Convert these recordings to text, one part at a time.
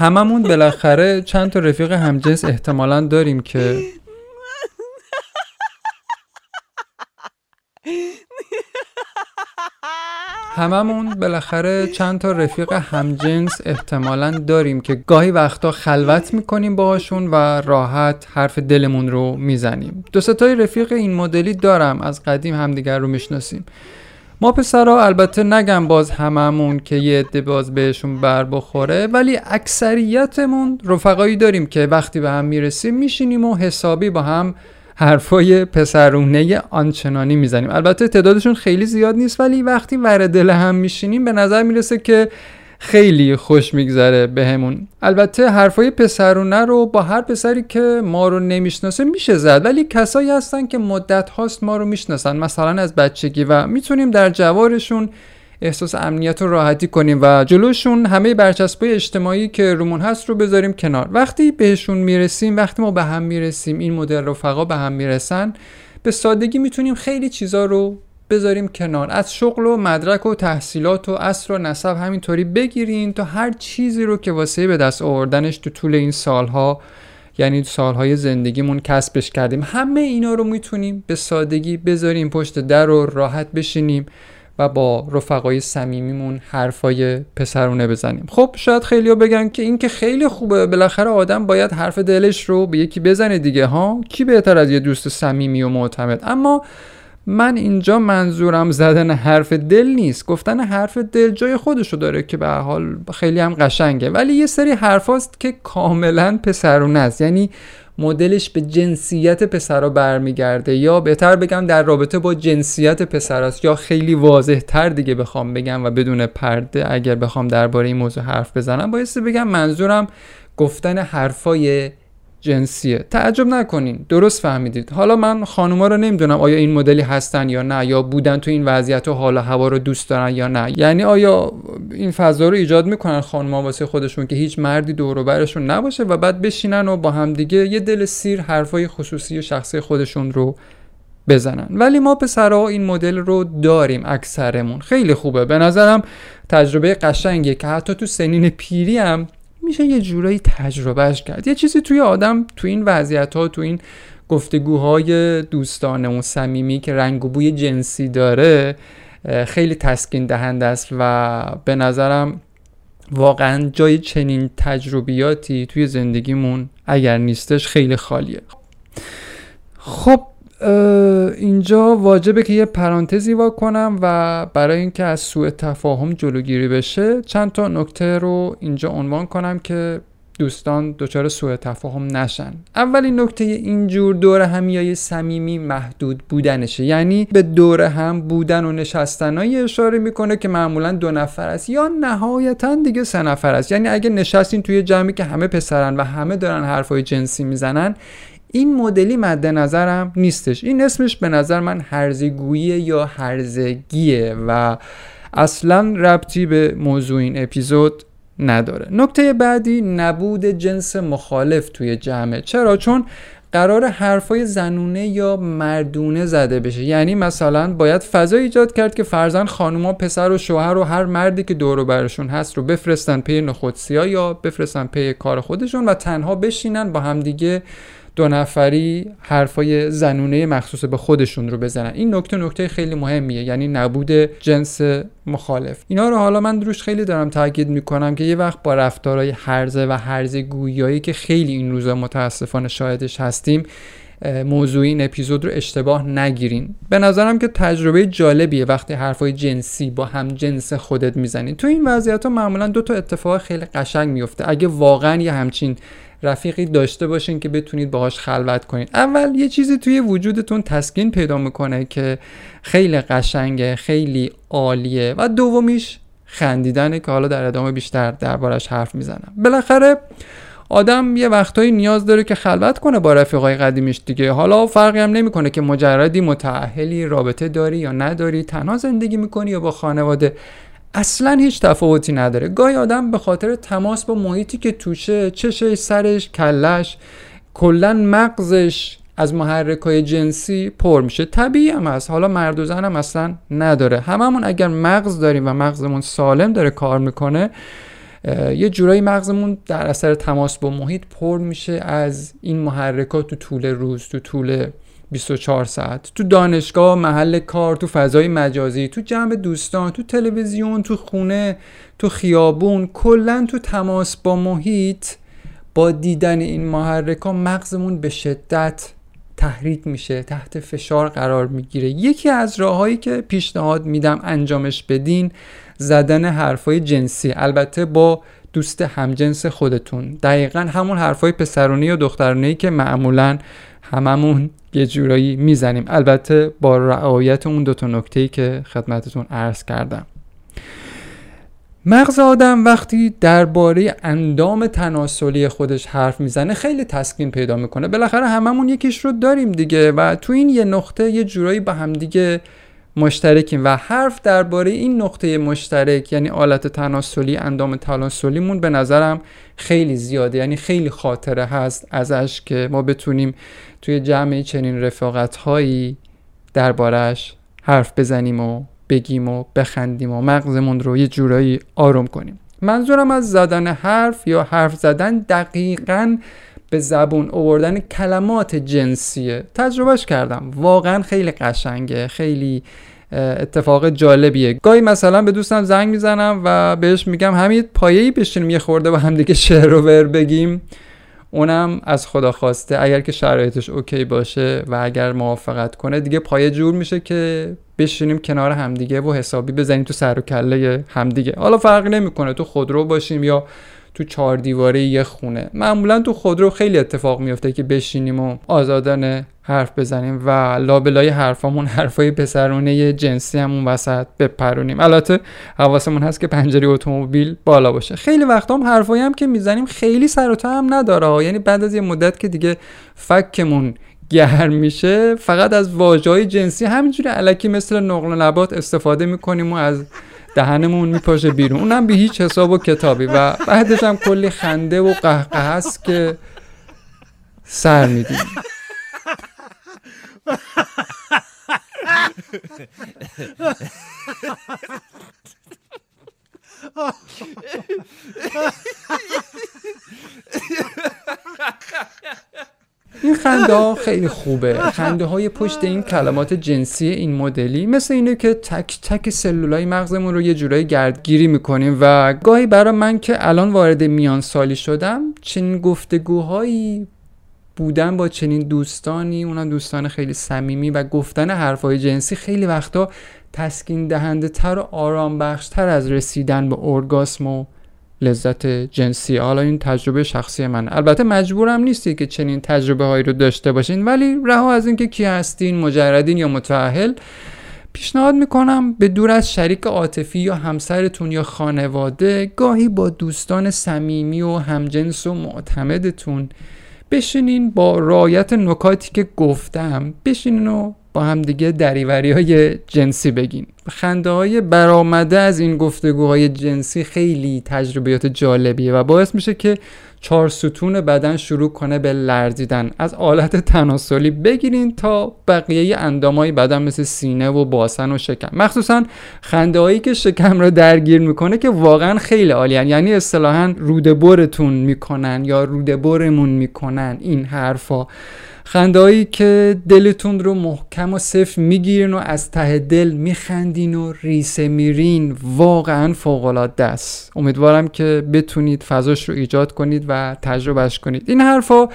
هممون بالاخره چند تا رفیق همجنس احتمالا داریم که هممون بالاخره چند تا رفیق همجنس احتمالا داریم که گاهی وقتا خلوت می‌کنیم باهاشون و راحت حرف دلمون رو می‌زنیم. دو ستای رفیق این مدلی دارم از قدیم همدیگر رو می‌شناسیم. ما پسرا البته نگم باز هممون که یه عده باز بهشون بر بخوره ولی اکثریتمون رفقایی داریم که وقتی به هم می‌رسیم میشینیم و حسابی با هم حرفای پسرونه آنچنانی می‌زنیم. البته تعدادشون خیلی زیاد نیست ولی وقتی ور دل هم میشینیم به نظر می‌رسه که خیلی خوش میگذره بهمون. البته حرفای پسرونه رو با هر پسری که ما رو نمی‌شناسه میشه زد ولی کسایی هستن که مدت هاست ما رو می‌شناسن مثلا از بچگی و می‌تونیم در جوارشون احساس امنیت و راحتی کنیم و جلوشون همه برچسبای اجتماعی که رومون هست رو بذاریم کنار. وقتی بهشون می‌رسیم وقتی ما به هم می‌رسیم این مدل رفقا به هم می‌رسن به سادگی می‌تونیم خیلی چیزا رو بذاریم کنار. از شغل و مدرک و تحصیلات و اصر و نسب همینطوری بگیرین تا هر چیزی رو که واسه به دست آوردنش تو طول این سالها یعنی سالهای زندگیمون کسبش کردیم. همه اینا رو می‌تونیم به سادگی بذاریم پشت در و راحت بشینیم و با رفقای صمیمیمون حرفای پسرونه بزنیم. خب شاید خیلیا بگن که این که خیلی خوبه بالاخره آدم باید حرف دلش رو به یکی بزنه دیگه ها؟ کی بهتر از یه دوست صمیمی و معتمد؟ اما من اینجا منظورم زدن حرف دل نیست. گفتن حرف دل جای خودشو داره که به حال خیلی هم قشنگه. ولی یه سری حرفاست که کاملا پسرونه است یعنی مدلش به جنسیت پسرا برمیگرده. یا بهتر بگم در رابطه با جنسیت پسراست. یا خیلی واضح تر دیگه بخوام بگم و بدون پرده اگر بخوام درباره این موضوع حرف بزنم. بایستی بگم منظورم گفتن حرفای جنسیه. تعجب نکنین. درست فهمیدید. حالا من خانوما رو نمی‌دونم آیا این مدلی هستن یا نه یا بودن تو این وضعیت و حال هوا رو دوست دارن یا نه. یعنی آیا این فضا رو ایجاد می‌کنن خانوما واسه خودشون که هیچ مردی دور برشون نباشه و بعد بشینن و با همدیگه یه دل سیر حرفای خصوصی و شخصی خودشون رو بزنن؟ ولی ما پسرها این مدل رو داریم اکثرمون. خیلی خوبه. به نظرم تجربه قشنگه که حتی تو سنین پیری هم میشه یه جورایی تجربهش کرد. یه چیزی توی آدم تو این وضعیت ها تو این گفتگوهای دوستانه و صمیمی که رنگ و بوی جنسی داره خیلی تسکین دهنده است و به نظرم واقعا جای چنین تجربیاتی توی زندگیمون اگر نیستش خیلی خالیه. خب اینجا واجبه که یه پرانتزی وا کنم و برای اینکه از سوء تفاهم جلوگیری بشه چند تا نکته رو اینجا عنوان کنم که دوستان دچار سوء تفاهم نشن. اولین نکته اینجور دور همیای صمیمی محدود بودنشه. یعنی به دور هم بودن و نشستنایی اشاره می‌کنه که معمولا دو نفر است یا نهایتا دیگه سه نفر است. یعنی اگه نشستین توی جمعی که همه پسرن و همه دارن حرفای جنسی می‌زنن این مدلی مد نظرم نیستش. این اسمش به نظر من هرزگویی یا هرزگیه و اصلا ربطی به موضوع این اپیزود نداره. نکته بعدی نبود جنس مخالف توی جمعه چرا؟ چون قرار حرفای زنونه یا مردونه زده بشه. یعنی مثلا باید فضا ایجاد کرد که فرزن خانوما پسر و شوهر و هر مردی که دور برشون هست رو بفرستن پی نخودسیا یا بفرستن پی کار خودشون و تنها بشینن با همدیگه دو نفری حرفای زنونه مخصوص به خودشون رو بزنن. این نکته نکته خیلی مهمیه یعنی نبود جنس مخالف. اینا رو حالا من دروش خیلی دارم تاکید می‌کنم که یه وقت با رفتارهای هرزه و هرزه گویایی که خیلی این روزا متاسفانه شاهدش هستیم موضوع این اپیزود رو اشتباه نگیرین. به نظرم که تجربه جالبیه وقتی حرفای جنسی با هم جنس خودت می‌زنین تو این وضعیت ها معمولا دو تا اتفاق خیلی قشنگ میفته اگه واقعا یه همچین رفیقی داشته باشین که بتونید باهاش خلوت کنید اول یه چیزی توی وجودتون تسکین پیدا می‌کنه که خیلی قشنگه خیلی عالیه و دومیش خندیدنه که حالا در ادامه بیشتر دربارش حرف می‌زنم. بالاخره آدم یه وقتایی نیاز داره که خلوت کنه با رفیقای قدیمیش دیگه. حالا فرقی هم نمی‌کنه که مجردی متأهلی رابطه داری یا نداری تنها زندگی می‌کنی یا با خانواده. اصلا هیچ تفاوتی نداره. گاهی آدم به خاطر تماس با محیطی که توشه چشش سرش کلش کلا مغزش از محرک های جنسی پر میشه. طبیعی هم هست. حالا مرد و زن هم اصلا نداره. هممون اگر مغز داریم و مغزمون سالم داره کار می‌کنه یه جورایی مغزمون در اثر تماس با محیط پر میشه از این محرکات تو طول روز تو طول 24 ساعت. تو دانشگاه محل کار تو فضای مجازی تو جمع دوستان تو تلویزیون تو خونه تو خیابون کلا تو تماس با محیط با دیدن این محرکا مغزمون به شدت تحریک میشه تحت فشار قرار می‌گیره. یکی از راههایی که پیشنهاد میدم انجامش بدین زدن حرفای جنسی. البته با دوست همجنس خودتون. دقیقا همون حرفای پسرونی و دخترونی که معمولا هممون یه جورایی می‌زنیم. البته با رعایت اون دوتا نکته که خدمتتون عرض کردم. مغز آدم وقتی درباره اندام تناسلی خودش حرف می‌زنه خیلی تسکین پیدا می‌کنه. بالاخره هممون یکیش رو داریم دیگه و تو این یه نقطه یه جورایی با هم دیگه مشترکیم و حرف درباره این نقطه مشترک یعنی آلت تناسلی اندام تناسلیمون به نظرم خیلی زیاده یعنی خیلی خاطره هست ازش که ما بتونیم توی جمع چنین رفاقت هایی دربارش حرف بزنیم و بگیم و بخندیم و مغزمون رو یه جورایی آروم کنیم. منظورم از زدن حرف یا حرف زدن دقیقا به زبون اووردن کلمات جنسیه. تجربهش کردم. واقعا خیلی قشنگه خیلی اتفاق جالبیه. گاهی مثلا به دوستم زنگ می‌زنم و بهش میگم همین پایه‌ای بشینیم یه خورده با هم دیگه شعر و ور بگیم. اونم از خدا خواسته اگر که شرایطش اوکی باشه و اگر موافقت کنه دیگه پایه جور میشه که بشینیم کنار همدیگه و حسابی بزنیم تو سر و کله همدیگه. حالا فرقی نمی‌کنه تو خودرو باشیم یا تو چهار دیواره یه خونه. معمولا تو خودرو خیلی اتفاق میفته که بشینیم و آزادانه حرف بزنیم و لابلای حرفامون حرفای پسرونه جنسی همون وسط بپرونیم. البته حواسمون هست که پنجره اتومبیل بالا باشه. خیلی وقتا هم حرفایی هم که می‌زنیم خیلی سر و هم نداره. یعنی بعد از یه مدت که دیگه فکمون گرم میشه فقط از واژه جنسی همینجوری علکی مثل نقل نبات استفاده می‌کنیم و از دهنمون میپاشه بیرون. اونم به هیچ حساب و کتابی. و بعدش هم کلی خنده و قهقه هست که سر میدیم. این خنده ها خیلی خوبه. خنده های پشت این کلمات جنسی این مدلی مثل اینه که تک تک سلولای مغزمون رو یه جورایی گردگیری می‌کنیم و گاهی برای من که الان وارد میان سالی شدم چنین گفتگوهایی بودن با چنین دوستانی اونم دوستان خیلی صمیمی و گفتن حرفهای جنسی خیلی وقتا تسکین دهنده تر و آرام بخش تر از رسیدن به ارگاسم و لذت جنسی. حالا این تجربه شخصی من. البته مجبورم نیستی که چنین تجربه هایی رو داشته باشین ولی رها از اینکه کی هستین مجردین یا متعهل پیشنهاد می‌کنم به دور از شریک عاطفی یا همسرتون یا خانواده گاهی با دوستان صمیمی و همجنس و معتمدتون بشینین با رایت نکاتی که گفتم بشینین و با هم دیگه دریوری های جنسی بگین خنده های برآمده از این گفتگوهای جنسی خیلی تجربیات جالبیه و باعث میشه که چهار ستون بدن شروع کنه به لرزیدن. از آلت تناسلی بگیرین تا بقیه اندامای بدن مثل سینه و باسن و شکم. مخصوصا خنده هایی که شکم رو درگیر می‌کنه که واقعا خیلی عالیان یعنی اصطلاحا روده برتون می‌کنن یا روده برمون می‌کنن. این حرفا. خندهایی که دلتون رو محکم و صفر می‌گیرین و از ته دل میخندین و ریسه میرین واقعا فوقالعاده است. امیدوارم که بتونید فضاش رو ایجاد کنید و تجربهش کنید. این حرفا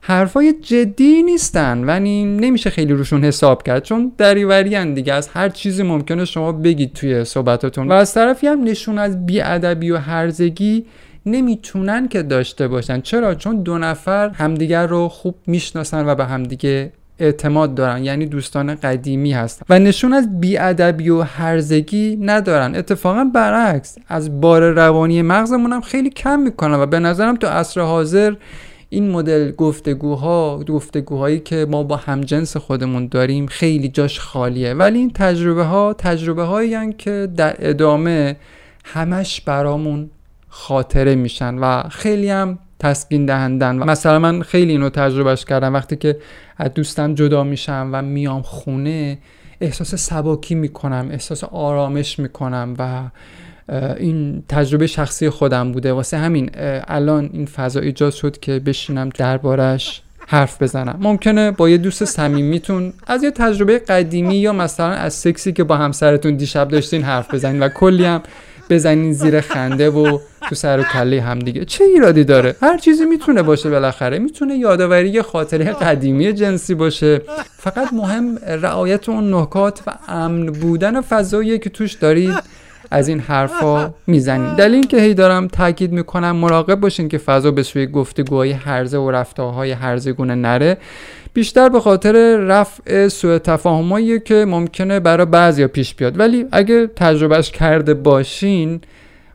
حرفای جدی نیستن و نمیشه خیلی روشون حساب کرد چون دریوری دیگه. از هر چیزی ممکنه شما بگید توی صحبتاتون و از طرفی هم نشون از بیادبی و هرزگی نمی‌تونن که داشته باشن. چرا؟ چون دو نفر همدیگر رو خوب می‌شناسن و به همدیگه اعتماد دارن. یعنی دوستان قدیمی هستن. و نشون از بیادبی و هرزگی ندارن. اتفاقا برعکس از بار روانی مغزمون هم خیلی کم می‌کنن و به نظرم تو عصر حاضر این مدل گفتگوها گفتگوهایی که ما با همجنس خودمون داریم خیلی جاش خالیه. ولی این تجربه ها تجربه هایی که در ادامه همش برامون خاطره میشن و خیلی هم تسکین دهندن و مثلا من خیلی اینو تجربهش کردم. وقتی که از دوستم جدا میشم و میام خونه احساس سباکی می‌کنم احساس آرامش می‌کنم و این تجربه شخصی خودم بوده. واسه همین الان این فضا ایجاد شد که بشینم دربارش حرف بزنم. ممکنه با یه دوست صمیمیتون از یه تجربه قدیمی یا مثلا از سکسی که با همسرتون دیشب داشتین حرف بزنین و کلی هم بزنین زیر خنده و تو سر و کله هم دیگه. چه ایرادی داره؟ هر چیزی می‌تونه باشه بالاخره. می‌تونه یادآوری خاطره قدیمی جنسی باشه. فقط مهم رعایت اون نکات و امن بودن فضایی که توش دارید. از این حرفا می‌زنید دلیل اینکه هی دارم تاکید می‌کنم مراقب باشین که فضا به سوی گفتگوهای هرزه و رفتارهای هرزه گونه نره. بیشتر به خاطر رفع سوء تفاهمایی که ممکنه برای بعضیا پیش بیاد. ولی اگه تجربهش کرده باشین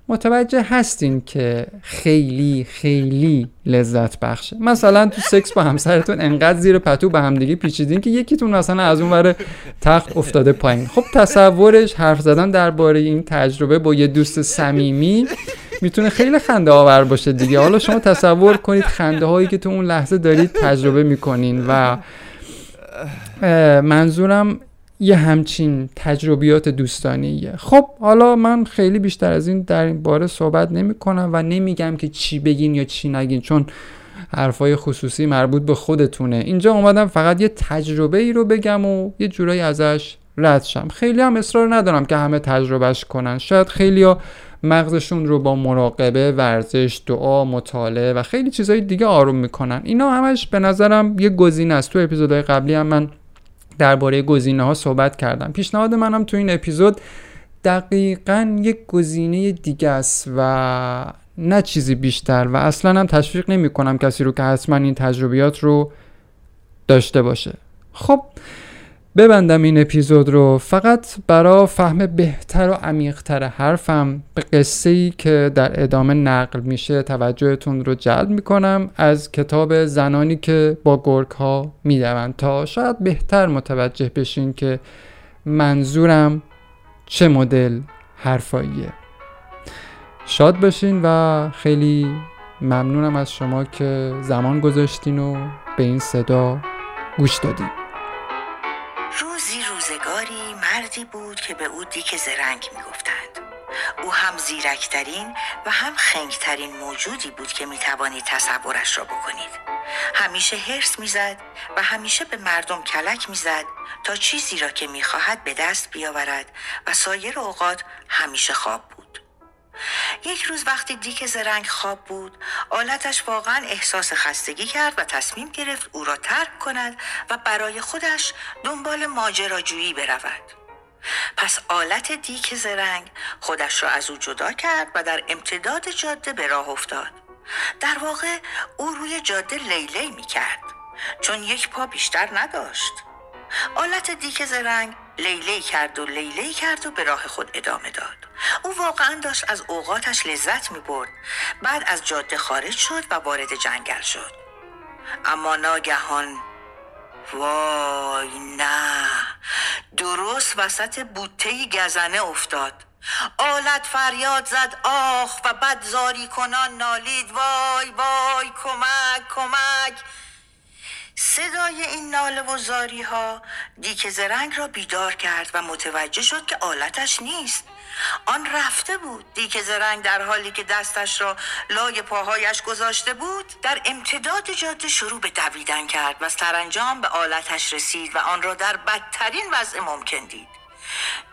متوجه هستین که خیلی خیلی لذت بخشه. مثلا تو سکس با همسرتون انقدر زیر پتو به همدیگه پیچیدین که یکیتون مثلا از اون ور تخت افتاده پایین. خب تصورش حرف زدن درباره این تجربه با یه دوست صمیمی می‌تونه خیلی خنده آور باشه دیگه. حالا شما تصور کنید خنده هایی که تو اون لحظه دارید تجربه می‌کنین و منظورم یه همچین تجربیات دوستانیه. خب حالا من خیلی بیشتر از این در این باره صحبت نمی کنم و نمیگم که چی بگین یا چی نگین چون حرفای خصوصی مربوط به خودتونه. اینجا اومدم فقط یه تجربه ای رو بگم و یه جورایی ازش رد شم. خیلی هم اصرار ندارم که همه تجربهش کنن. شاید خیلی ها مغزشون رو با مراقبه ورزش دعا مطالعه و خیلی چیزهای دیگه آروم می‌کنن. اینا همش به نظرم یه گزینه است. تو اپیزودهای قبلی هم من درباره گزینه ها صحبت کردم. پیشنهاد منم تو این اپیزود دقیقا یک گزینه دیگه است و نه چیزی بیشتر و اصلا هم تشویق نمی کنم کسی رو که حتما این تجربیات رو داشته باشه. خب ببندم این اپیزود رو. فقط برای فهم بهتر و عمیقتر حرفم به قصه ای که در ادامه نقل میشه توجهتون رو جلب می‌کنم از کتاب زنانی که با گرگ ها می‌دوند تا شاید بهتر متوجه بشین که منظورم چه مدل حرفاییه. شاد باشین و خیلی ممنونم از شما که زمان گذاشتین و به این صدا گوش دادین. مردی بود که به او دیک زرنگ می‌گفتند. او هم زیرکترین و هم خنگترین موجودی بود که می‌توانید تصورش را بکنید. همیشه هرس می‌زد و همیشه به مردم کلک می‌زد تا چیزی را که می‌خواهد به دست بیاورد و سایر اوقات همیشه خواب بود. یک روز وقتی دیک زرنگ خواب بود آلتش واقعا احساس خستگی کرد و تصمیم گرفت او را ترک کند و برای خودش دنبال ماجراجویی برود. پس آلت دیک زرنگ خودش را از او جدا کرد و در امتداد جاده به راه افتاد. در واقع او روی جاده لیلی می کرد چون یک پا بیشتر نداشت. آلت دیک زرنگ لیلی کرد و لیلی کرد و به راه خود ادامه داد. او واقعا داشت از اوقاتش لذت می برد بعد از جاده خارج شد و وارد جنگل شد. اما ناگهان وای نه درست وسط بوته گزنه افتاد. آلت فریاد زد آخ و بد زاری کنان نالید. وای وای کمک کمک. صدای این ناله و زاری ها دیک زرنگ را بیدار کرد و متوجه شد که آلتش نیست. آن رفته بود. دیک زرنگ در حالی که دستش را لای پاهایش گذاشته بود در امتداد جاده شروع به دویدن کرد و سرانجام به آلتش رسید و آن را در بدترین وضع ممکن دید.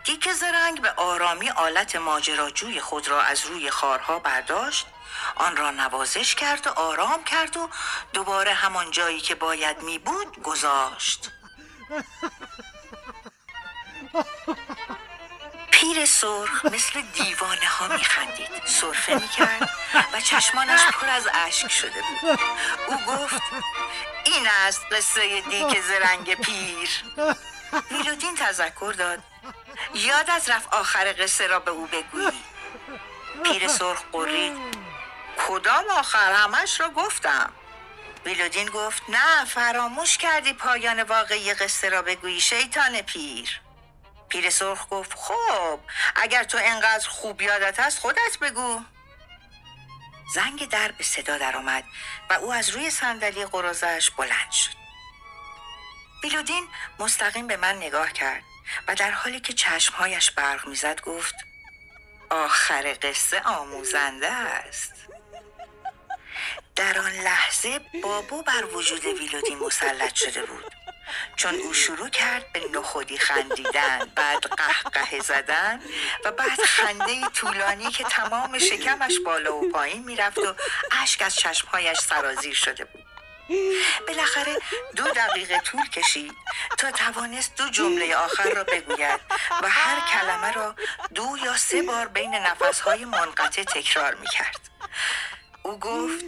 دیک زرنگ به آرامی آلت ماجراجوی خود را از روی خارها برداشت آن را نوازش کرد و آرام کرد و دوباره همان جایی که باید می بود گذاشت. پیر سرخ مثل دیوانه ها می خندید. سرفه می کرد و چشمانش پر از اشک شده بود. او گفت این است قصه دیک زرنگ پیر. ویلودین تذکر داد از رفت آخر قصه را به او بگویی. پیر سرخ قرید کدام آخر همش را گفتم. ویلودین گفت نه فراموش کردی پایان واقعی قصه را بگویی شیطان پیر. پیر سرخ گفت خب اگر تو انقدر خوب یادت هست خودت بگو. زنگ در به صدا در آمد و او از روی صندلی قرازش بلند شد. بیلودین مستقیم به من نگاه کرد و در حالی که چشمهایش برق می‌زد گفت آخر قصه آموزنده است. در آن لحظه بابو بر وجود ویلودی مسلط شده بود. چون او شروع کرد به نخودی خندیدن بعد قهقه زدن و بعد خنده طولانی که تمام شکمش بالا و پایین می‌رفت و اشک از چشمهایش سرازیر شده بود. بالاخره دو دقیقه طول کشید تا توانست دو جمله آخر را بگوید و هر کلمه را دو یا سه بار بین نفسهای منقطع تکرار می کرد او گفت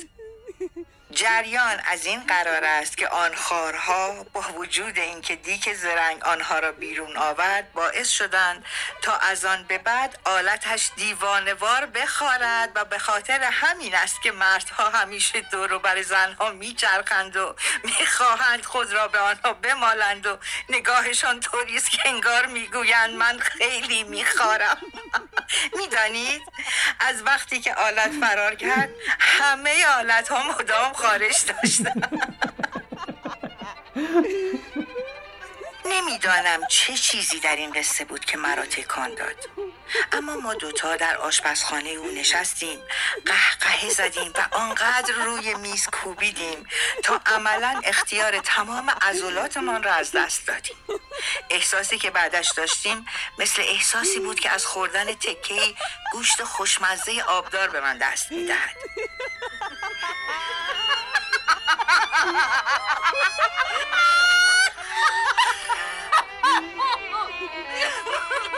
جریان از این قرار است که آن خارها با وجود اینکه دیک زرنگ آنها را بیرون آورد باعث شدند تا از آن به بعد آلتش دیوانوار بخارد و به خاطر همین است که مردها همیشه دور بر زنها میچرخند و می‌خواهند خود را به آنها بمالند و نگاهشان طوری است که انگار می‌گویند من خیلی میخوارم. می‌دانید؟ از وقتی که آلت فرار کرد همه آلت ها مدام خارش داشتن. نمی‌دانم چه چیزی در این قصه بود که مرا تکان داد. اما ما دوتا در آشپزخانه او نشستیم قهقه زدیم و آنقدر روی میز کوبیدیم تا عملا اختیار تمام عضلاتمان را از دست دادیم. احساسی که بعدش داشتیم مثل احساسی بود که از خوردن تکهی گوشت خوشمزه آبدار به من دست می‌دهد. Yay.